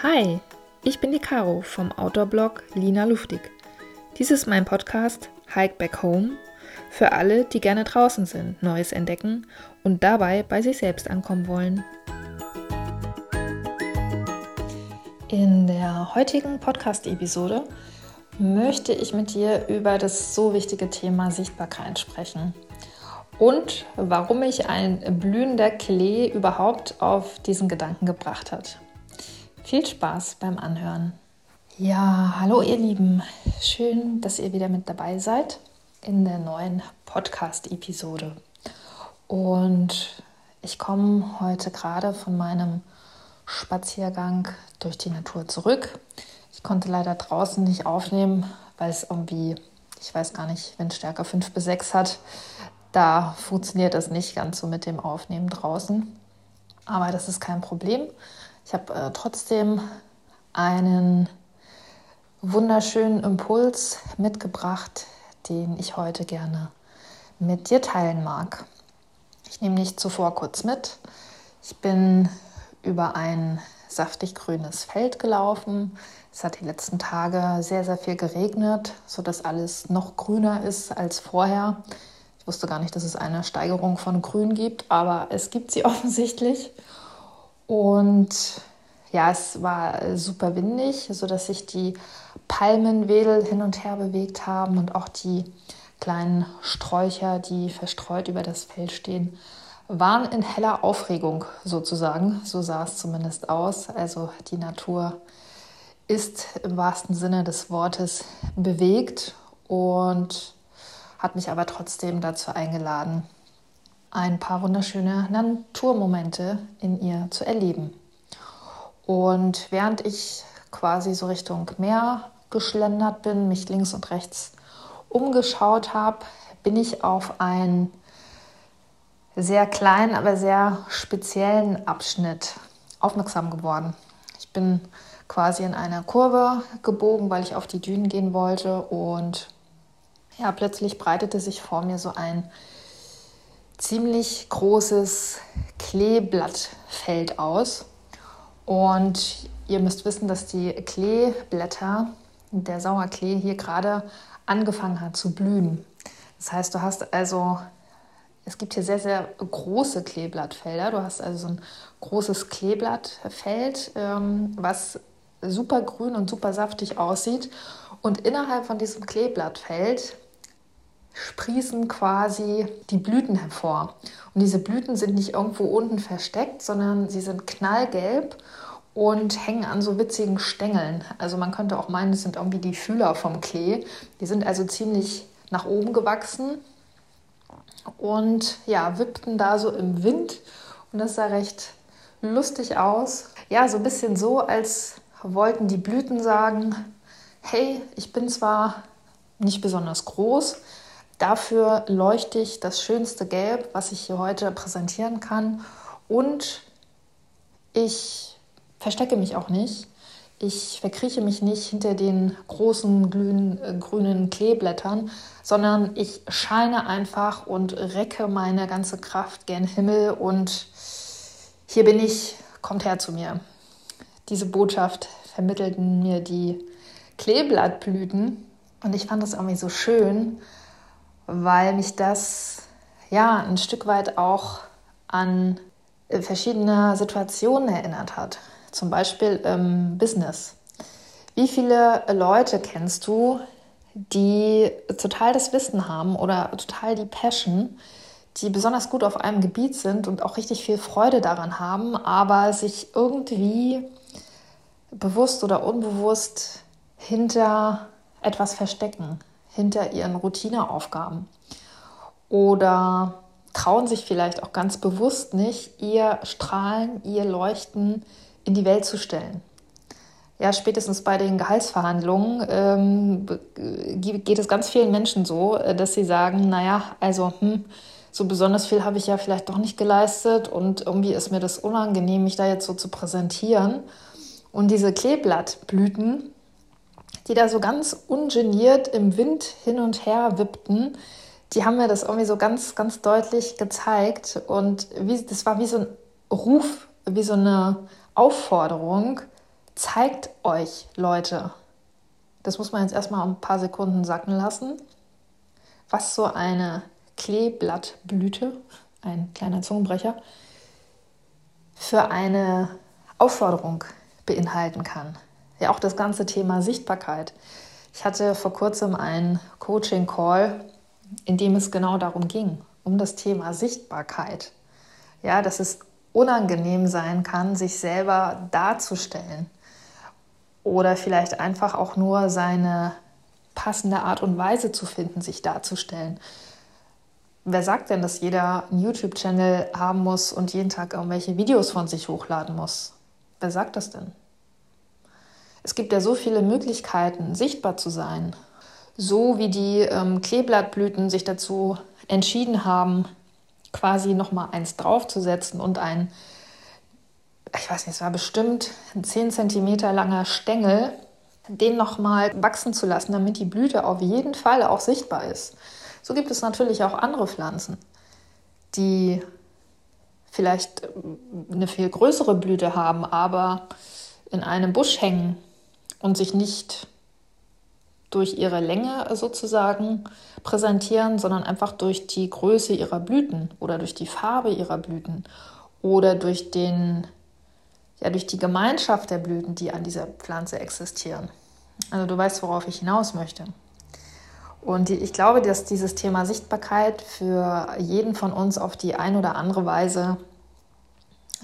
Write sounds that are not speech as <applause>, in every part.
Hi, ich bin die Caro vom Outdoor-Blog Lina Luftig. Dies ist mein Podcast Hike Back Home für alle, die gerne draußen sind, Neues entdecken und dabei bei sich selbst ankommen wollen. In der heutigen Podcast-Episode möchte ich mit dir über das so wichtige Thema Sichtbarkeit sprechen und warum mich ein blühender Klee überhaupt auf diesen Gedanken gebracht hat. Viel Spaß beim Anhören. Ja, hallo ihr Lieben, schön, dass ihr wieder mit dabei seid in der neuen Podcast-Episode. Und ich komme heute gerade von meinem Spaziergang durch die Natur zurück. Ich konnte leider draußen nicht aufnehmen, weil es irgendwie, ich weiß gar nicht, wenn Stärke 5 bis 6 hat, da funktioniert das nicht ganz so mit dem Aufnehmen draußen. Aber das ist kein Problem. Ich habe äh, trotzdem einen wunderschönen Impuls mitgebracht, den ich heute gerne mit dir teilen mag. Ich nehme dich zuvor kurz mit. Ich bin über ein saftig grünes Feld gelaufen. Es hat die letzten Tage sehr, sehr viel geregnet, sodass alles noch grüner ist als vorher. Ich wusste gar nicht, dass es eine Steigerung von Grün gibt, aber es gibt sie <laughs> offensichtlich. Und ja, es war super windig, sodass sich die Palmenwedel hin und her bewegt haben und auch die kleinen Sträucher, die verstreut über das Feld stehen, waren in heller Aufregung sozusagen. So sah es zumindest aus. Also die Natur ist im wahrsten Sinne des Wortes bewegt und hat mich aber trotzdem dazu eingeladen, ein paar wunderschöne Naturmomente in ihr zu erleben. Und während ich quasi so Richtung Meer geschlendert bin, mich links und rechts umgeschaut habe, bin ich auf einen sehr kleinen, aber sehr speziellen Abschnitt aufmerksam geworden. Ich bin quasi in einer Kurve gebogen, weil ich auf die Dünen gehen wollte und ja, plötzlich breitete sich vor mir so ein ziemlich großes Kleeblattfeld aus. Und ihr müsst wissen, dass die Kleeblätter, der Sauerklee hier gerade angefangen hat zu blühen. Das heißt, du hast also, es gibt hier sehr, sehr große Kleeblattfelder. Du hast also so ein großes Kleeblattfeld, ähm, was super grün und super saftig aussieht. Und innerhalb von diesem Kleeblattfeld sprießen quasi die Blüten hervor. Und diese Blüten sind nicht irgendwo unten versteckt, sondern sie sind knallgelb und hängen an so witzigen Stängeln. Also man könnte auch meinen, das sind irgendwie die Fühler vom Klee. Die sind also ziemlich nach oben gewachsen und ja, wippten da so im Wind und das sah recht lustig aus. Ja, so ein bisschen so, als wollten die Blüten sagen, hey, ich bin zwar nicht besonders groß, Dafür leuchte ich das schönste Gelb, was ich hier heute präsentieren kann. Und ich verstecke mich auch nicht. Ich verkrieche mich nicht hinter den großen äh, grünen Kleeblättern, sondern ich scheine einfach und recke meine ganze Kraft gen Himmel und hier bin ich, kommt her zu mir. Diese Botschaft vermittelten mir die Kleeblattblüten und ich fand das irgendwie so schön, weil mich das ja ein Stück weit auch an äh, verschiedene Situationen erinnert hat. Zum Beispiel im Business. Wie viele Leute kennst du, die total das Wissen haben oder total die Passion, die besonders gut auf einem Gebiet sind und auch richtig viel Freude daran haben, aber sich irgendwie bewusst oder unbewusst hinter etwas verstecken, hinter ihren Routineaufgaben oder trauen sich vielleicht auch ganz bewusst nicht, ihr Strahlen, ihr Leuchten in die Welt zu stellen. Ja, spätestens bei den Gehaltsverhandlungen ähm, geht es ganz vielen Menschen so, äh, dass sie sagen, naja, also hm, so besonders viel habe ich ja vielleicht doch nicht geleistet und irgendwie ist mir das unangenehm, mich da jetzt so zu präsentieren. Und diese Kleeblattblüten, die da so ganz ungeniert im Wind hin und her wippten, die haben mir das irgendwie so ganz, ganz deutlich gezeigt. Und wie, das war wie so ein Ruf, wie so eine Aufforderung, zeigt euch, Leute, das muss man jetzt erstmal ein paar Sekunden sacken lassen, was so eine Kleeblattblüte, ein kleiner Zungenbrecher, für eine Aufforderung beinhalten kann. Ja, auch das ganze Thema Sichtbarkeit. Ich hatte vor kurzem einen Coaching-Call, in dem es genau darum ging, um das Thema Sichtbarkeit. Ja, dass es unangenehm sein kann, sich selber darzustellen oder vielleicht einfach auch nur seine passende Art und Weise zu finden, sich darzustellen. Wer sagt denn, dass jeder einen YouTube-Channel haben muss und jeden Tag irgendwelche Videos von sich hochladen muss? Wer sagt das denn? Es gibt ja so viele Möglichkeiten, sichtbar zu sein. So wie die ähm, Kleeblattblüten sich dazu entschieden haben, quasi nochmal eins draufzusetzen und ein, ich weiß nicht, es war bestimmt ein 10 cm langer Stängel, den nochmal wachsen zu lassen, damit die Blüte auf jeden Fall auch sichtbar ist. So gibt es natürlich auch andere Pflanzen, die vielleicht eine viel größere Blüte haben, aber in einem Busch hängen und sich nicht durch ihre Länge sozusagen präsentieren, sondern einfach durch die Größe ihrer Blüten oder durch die Farbe ihrer Blüten oder durch den ja durch die Gemeinschaft der Blüten, die an dieser Pflanze existieren. Also du weißt, worauf ich hinaus möchte. Und ich glaube, dass dieses Thema Sichtbarkeit für jeden von uns auf die ein oder andere Weise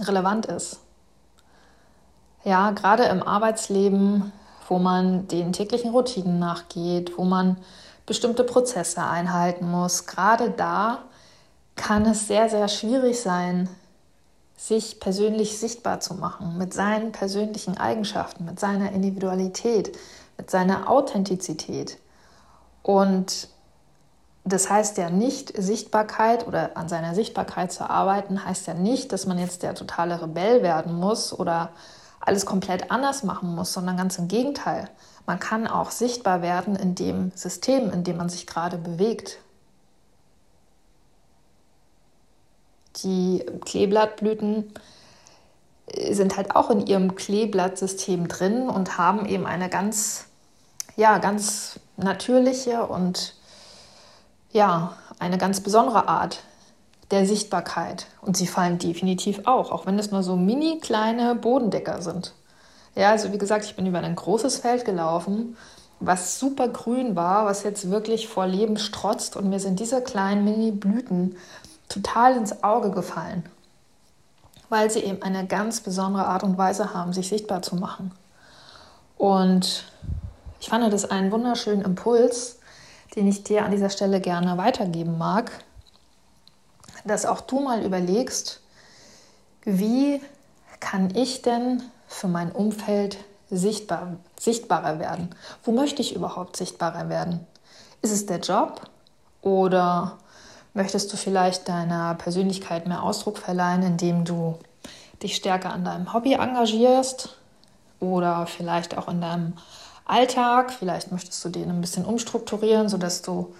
relevant ist. Ja, gerade im Arbeitsleben wo man den täglichen Routinen nachgeht, wo man bestimmte Prozesse einhalten muss. Gerade da kann es sehr, sehr schwierig sein, sich persönlich sichtbar zu machen, mit seinen persönlichen Eigenschaften, mit seiner Individualität, mit seiner Authentizität. Und das heißt ja nicht, Sichtbarkeit oder an seiner Sichtbarkeit zu arbeiten, heißt ja nicht, dass man jetzt der totale Rebell werden muss oder alles komplett anders machen muss, sondern ganz im Gegenteil. Man kann auch sichtbar werden in dem System, in dem man sich gerade bewegt. Die Kleeblattblüten sind halt auch in ihrem Kleeblattsystem drin und haben eben eine ganz, ja, ganz natürliche und ja, eine ganz besondere Art der Sichtbarkeit. Und sie fallen definitiv auch, auch wenn es nur so mini kleine Bodendecker sind. Ja, also wie gesagt, ich bin über ein großes Feld gelaufen, was super grün war, was jetzt wirklich vor Leben strotzt und mir sind diese kleinen Mini-Blüten total ins Auge gefallen, weil sie eben eine ganz besondere Art und Weise haben, sich sichtbar zu machen. Und ich fand das einen wunderschönen Impuls, den ich dir an dieser Stelle gerne weitergeben mag, dass auch du mal überlegst, wie kann ich denn für mein Umfeld sichtbar, sichtbarer werden? Wo möchte ich überhaupt sichtbarer werden? Ist es der Job oder möchtest du vielleicht deiner Persönlichkeit mehr Ausdruck verleihen, indem du dich stärker an deinem Hobby engagierst oder vielleicht auch in deinem Alltag? Vielleicht möchtest du den ein bisschen umstrukturieren, sodass du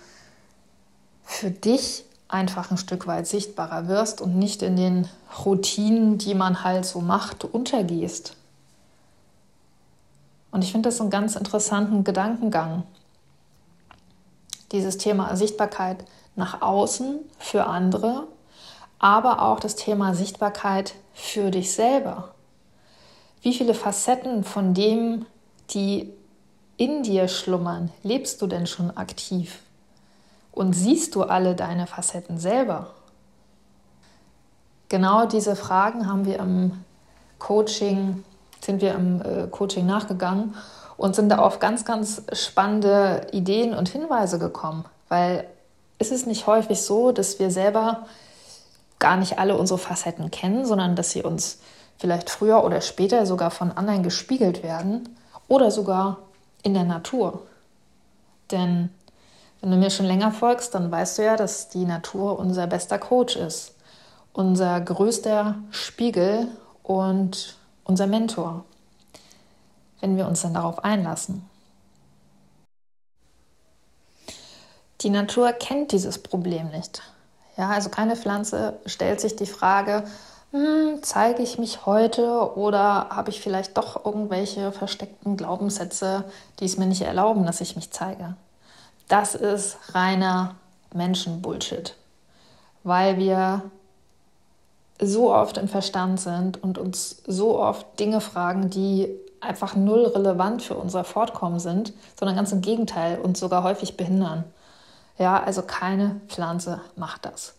für dich einfach ein Stück weit sichtbarer wirst und nicht in den Routinen, die man halt so macht, untergehst. Und ich finde das einen ganz interessanten Gedankengang. Dieses Thema Sichtbarkeit nach außen für andere, aber auch das Thema Sichtbarkeit für dich selber. Wie viele Facetten von dem, die in dir schlummern, lebst du denn schon aktiv? Und siehst du alle deine Facetten selber? Genau diese Fragen haben wir im Coaching, sind wir im äh, Coaching nachgegangen und sind da auf ganz, ganz spannende Ideen und Hinweise gekommen. Weil ist es nicht häufig so, dass wir selber gar nicht alle unsere Facetten kennen, sondern dass sie uns vielleicht früher oder später sogar von anderen gespiegelt werden oder sogar in der Natur. Denn wenn du mir schon länger folgst, dann weißt du ja, dass die Natur unser bester Coach ist, unser größter Spiegel und unser Mentor, wenn wir uns dann darauf einlassen. Die Natur kennt dieses Problem nicht. Ja, also keine Pflanze stellt sich die Frage, hm, zeige ich mich heute oder habe ich vielleicht doch irgendwelche versteckten Glaubenssätze, die es mir nicht erlauben, dass ich mich zeige. Das ist reiner Menschenbullshit, weil wir so oft im Verstand sind und uns so oft Dinge fragen, die einfach null relevant für unser Fortkommen sind, sondern ganz im Gegenteil und sogar häufig behindern. Ja, also keine Pflanze macht das.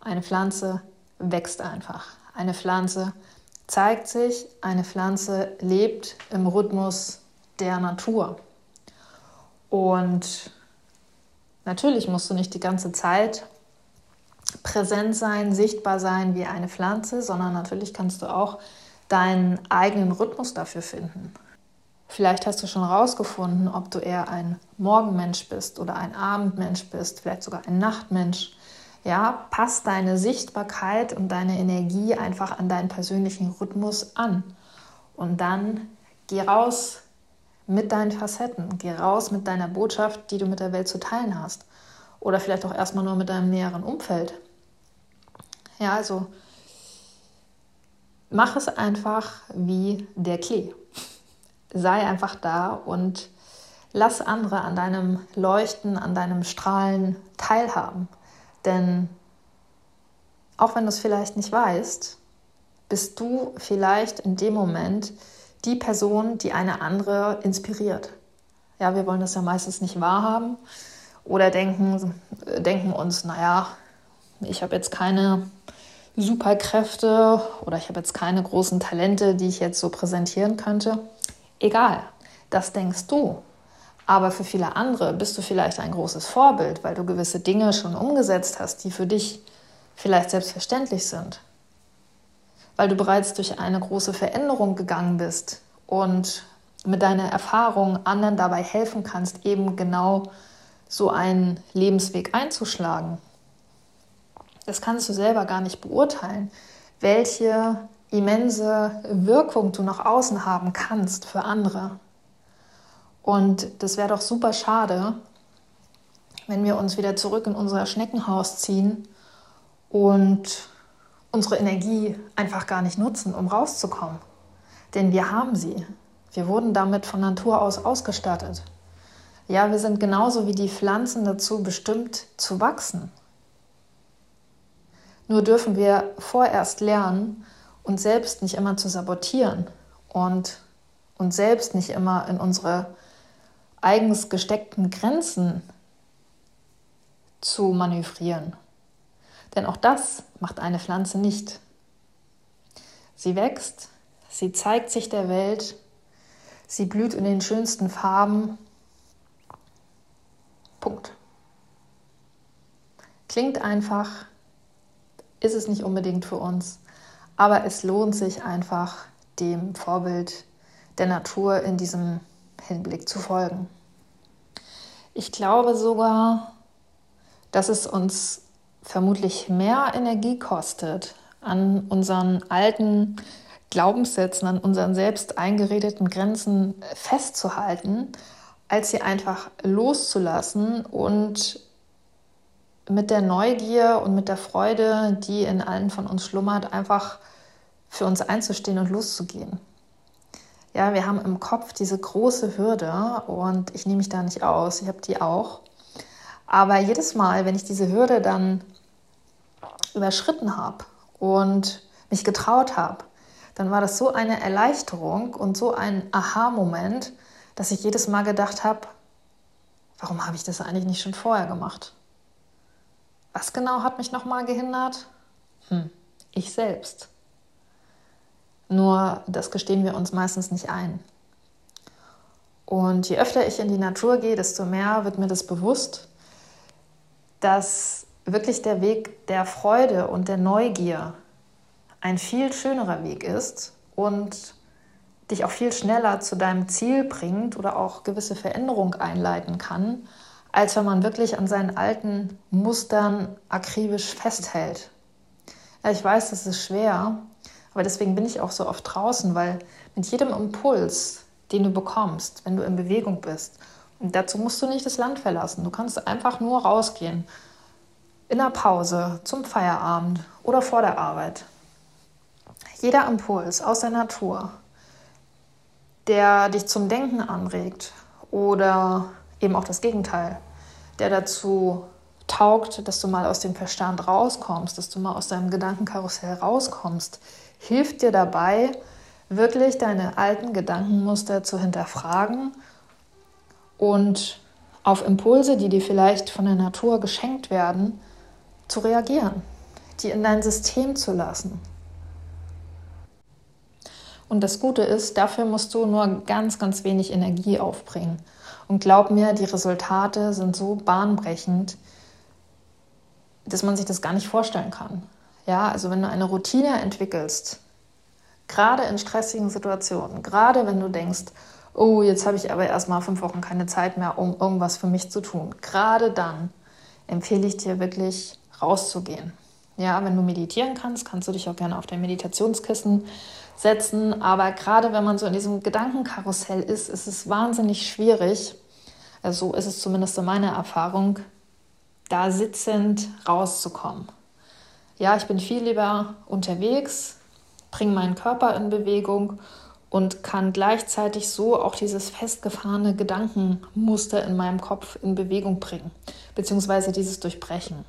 Eine Pflanze wächst einfach. Eine Pflanze zeigt sich, eine Pflanze lebt im Rhythmus der Natur. Und natürlich musst du nicht die ganze Zeit präsent sein, sichtbar sein wie eine Pflanze, sondern natürlich kannst du auch deinen eigenen Rhythmus dafür finden. Vielleicht hast du schon herausgefunden, ob du eher ein Morgenmensch bist oder ein Abendmensch bist, vielleicht sogar ein Nachtmensch. Ja, pass deine Sichtbarkeit und deine Energie einfach an deinen persönlichen Rhythmus an. Und dann geh raus mit deinen Facetten, geh raus mit deiner Botschaft, die du mit der Welt zu teilen hast. Oder vielleicht auch erstmal nur mit deinem näheren Umfeld. Ja, also mach es einfach wie der Klee. Sei einfach da und lass andere an deinem Leuchten, an deinem Strahlen teilhaben. Denn auch wenn du es vielleicht nicht weißt, bist du vielleicht in dem Moment die Person, die eine andere inspiriert. Ja, wir wollen das ja meistens nicht wahrhaben oder denken, denken uns, naja, ich habe jetzt keine Superkräfte oder ich habe jetzt keine großen Talente, die ich jetzt so präsentieren könnte. Egal, das denkst du. Aber für viele andere bist du vielleicht ein großes Vorbild, weil du gewisse Dinge schon umgesetzt hast, die für dich vielleicht selbstverständlich sind. Weil du bereits durch eine große Veränderung gegangen bist und mit deiner Erfahrung anderen dabei helfen kannst, eben genau so einen Lebensweg einzuschlagen das kannst du selber gar nicht beurteilen, welche immense Wirkung du nach außen haben kannst für andere. Und das wäre doch super schade, wenn wir uns wieder zurück in unser Schneckenhaus ziehen und unsere Energie einfach gar nicht nutzen, um rauszukommen. Denn wir haben sie. Wir wurden damit von Natur aus ausgestattet. Ja, wir sind genauso wie die Pflanzen dazu bestimmt zu wachsen. Nur dürfen wir vorerst lernen, uns selbst nicht immer zu sabotieren und uns selbst nicht immer in unsere eigens gesteckten Grenzen zu manövrieren. Denn auch das macht eine Pflanze nicht. Sie wächst, sie zeigt sich der Welt, sie blüht in den schönsten Farben. Punkt. Klingt einfach, ist es nicht unbedingt für uns. Aber es lohnt sich einfach, dem Vorbild der Natur in diesem Hinblick zu folgen. Ich glaube sogar, dass es uns vermutlich mehr Energie kostet, an unseren alten Glaubenssätzen, an unseren selbst eingeredeten Grenzen festzuhalten, als sie einfach loszulassen und mit der Neugier und mit der Freude, die in allen von uns schlummert, einfach für uns einzustehen und loszugehen. Ja, wir haben im Kopf diese große Hürde und ich nehme mich da nicht aus, ich habe die auch. Aber jedes Mal, wenn ich diese Hürde dann überschritten habe und mich getraut habe, dann war das so eine Erleichterung und so ein Aha-Moment, dass ich jedes Mal gedacht habe, warum habe ich das eigentlich nicht schon vorher gemacht? Was genau hat mich nochmal gehindert? Hm, ich selbst. Nur das gestehen wir uns meistens nicht ein. Und je öfter ich in die Natur gehe, desto mehr wird mir das bewusst, dass wirklich der Weg der Freude und der Neugier ein viel schönerer Weg ist und dich auch viel schneller zu deinem Ziel bringt oder auch gewisse Veränderungen einleiten kann, als wenn man wirklich an seinen alten Mustern akribisch festhält. Ja, ich weiß, das ist schwer, aber deswegen bin ich auch so oft draußen, weil mit jedem Impuls, den du bekommst, wenn du in Bewegung bist, und dazu musst du nicht das Land verlassen, du kannst einfach nur rausgehen, in der Pause, zum Feierabend oder vor der Arbeit. jeder Impuls aus der Natur, der dich zum Denken anregt oder eben auch das Gegenteil, der dazu taugt, dass du mal aus dem Verstand rauskommst, dass du mal aus deinem Gedankenkarussell rauskommst, hilft dir dabei, wirklich deine alten Gedankenmuster zu hinterfragen und auf Impulse, die dir vielleicht von der Natur geschenkt werden, zu reagieren, die in dein System zu lassen. Und das Gute ist, dafür musst du nur ganz, ganz wenig Energie aufbringen. Und glaub mir, die Resultate sind so bahnbrechend, dass man sich das gar nicht vorstellen kann. Ja, also wenn du eine Routine entwickelst, gerade in stressigen Situationen, gerade wenn du denkst, oh, jetzt habe ich aber erst mal fünf Wochen keine Zeit mehr, um irgendwas für mich zu tun, gerade dann empfehle ich dir wirklich rauszugehen. Ja, wenn du meditieren kannst, kannst du dich auch gerne auf dein Meditationskissen setzen. Aber gerade wenn man so in diesem Gedankenkarussell ist, ist es wahnsinnig schwierig, also so ist es zumindest in meiner Erfahrung, da sitzend rauszukommen. Ja, ich bin viel lieber unterwegs, bringe meinen Körper in Bewegung und kann gleichzeitig so auch dieses festgefahrene Gedankenmuster in meinem Kopf in Bewegung bringen, beziehungsweise dieses Durchbrechen.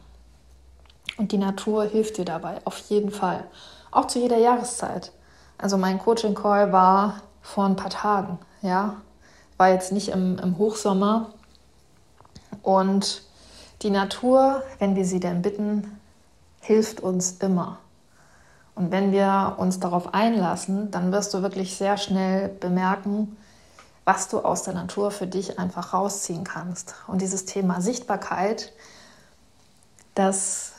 Und die Natur hilft dir dabei, auf jeden Fall. Auch zu jeder Jahreszeit. Also mein Coaching-Call war vor ein paar Tagen, ja. War jetzt nicht im, im Hochsommer. Und die Natur, wenn wir sie denn bitten, hilft uns immer. Und wenn wir uns darauf einlassen, dann wirst du wirklich sehr schnell bemerken, was du aus der Natur für dich einfach rausziehen kannst. Und dieses Thema Sichtbarkeit, das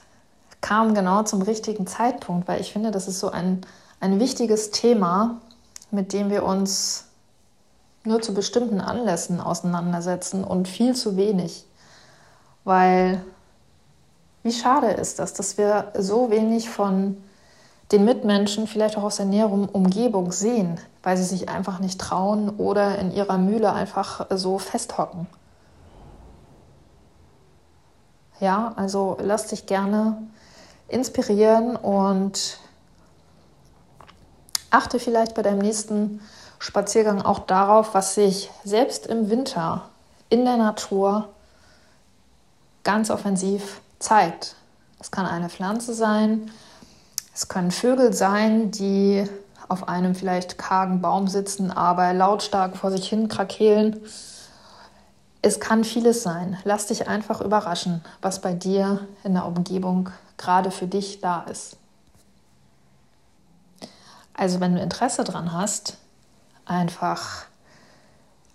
kam genau zum richtigen Zeitpunkt, weil ich finde, das ist so ein, ein wichtiges Thema, mit dem wir uns nur zu bestimmten Anlässen auseinandersetzen und viel zu wenig. Weil wie schade ist das, dass wir so wenig von den Mitmenschen, vielleicht auch aus der näheren Umgebung sehen, weil sie sich einfach nicht trauen oder in ihrer Mühle einfach so festhocken. Ja, also lass dich gerne inspirieren und achte vielleicht bei deinem nächsten Spaziergang auch darauf, was sich selbst im Winter in der Natur ganz offensiv zeigt. Es kann eine Pflanze sein, es können Vögel sein, die auf einem vielleicht kargen Baum sitzen, aber lautstark vor sich hin krakeelen. Es kann vieles sein. Lass dich einfach überraschen, was bei dir in der Umgebung gerade für dich da ist. Also wenn du Interesse daran hast, einfach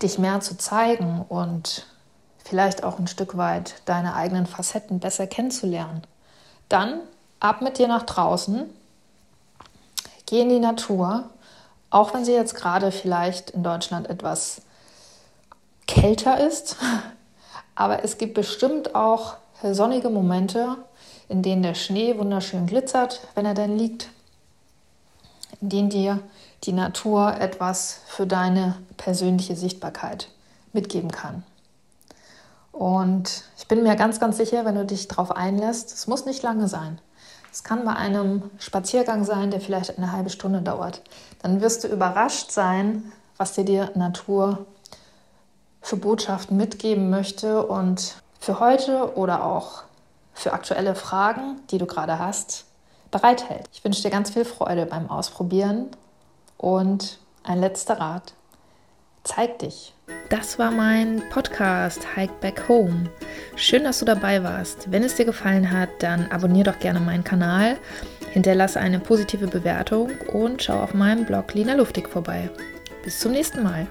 dich mehr zu zeigen und vielleicht auch ein Stück weit deine eigenen Facetten besser kennenzulernen, dann ab mit dir nach draußen, geh in die Natur, auch wenn sie jetzt gerade vielleicht in Deutschland etwas kälter ist. <laughs> Aber es gibt bestimmt auch sonnige Momente, in denen der Schnee wunderschön glitzert, wenn er denn liegt, in denen dir die Natur etwas für deine persönliche Sichtbarkeit mitgeben kann. Und ich bin mir ganz, ganz sicher, wenn du dich darauf einlässt, es muss nicht lange sein. Es kann bei einem Spaziergang sein, der vielleicht eine halbe Stunde dauert. Dann wirst du überrascht sein, was dir die Natur für Botschaften mitgeben möchte und für heute oder auch für aktuelle Fragen, die du gerade hast, bereithält. Ich wünsche dir ganz viel Freude beim Ausprobieren und ein letzter Rat. Zeig dich. Das war mein Podcast Hike Back Home. Schön, dass du dabei warst. Wenn es dir gefallen hat, dann abonniere doch gerne meinen Kanal, hinterlasse eine positive Bewertung und schau auf meinem Blog Lina Luftig vorbei. Bis zum nächsten Mal.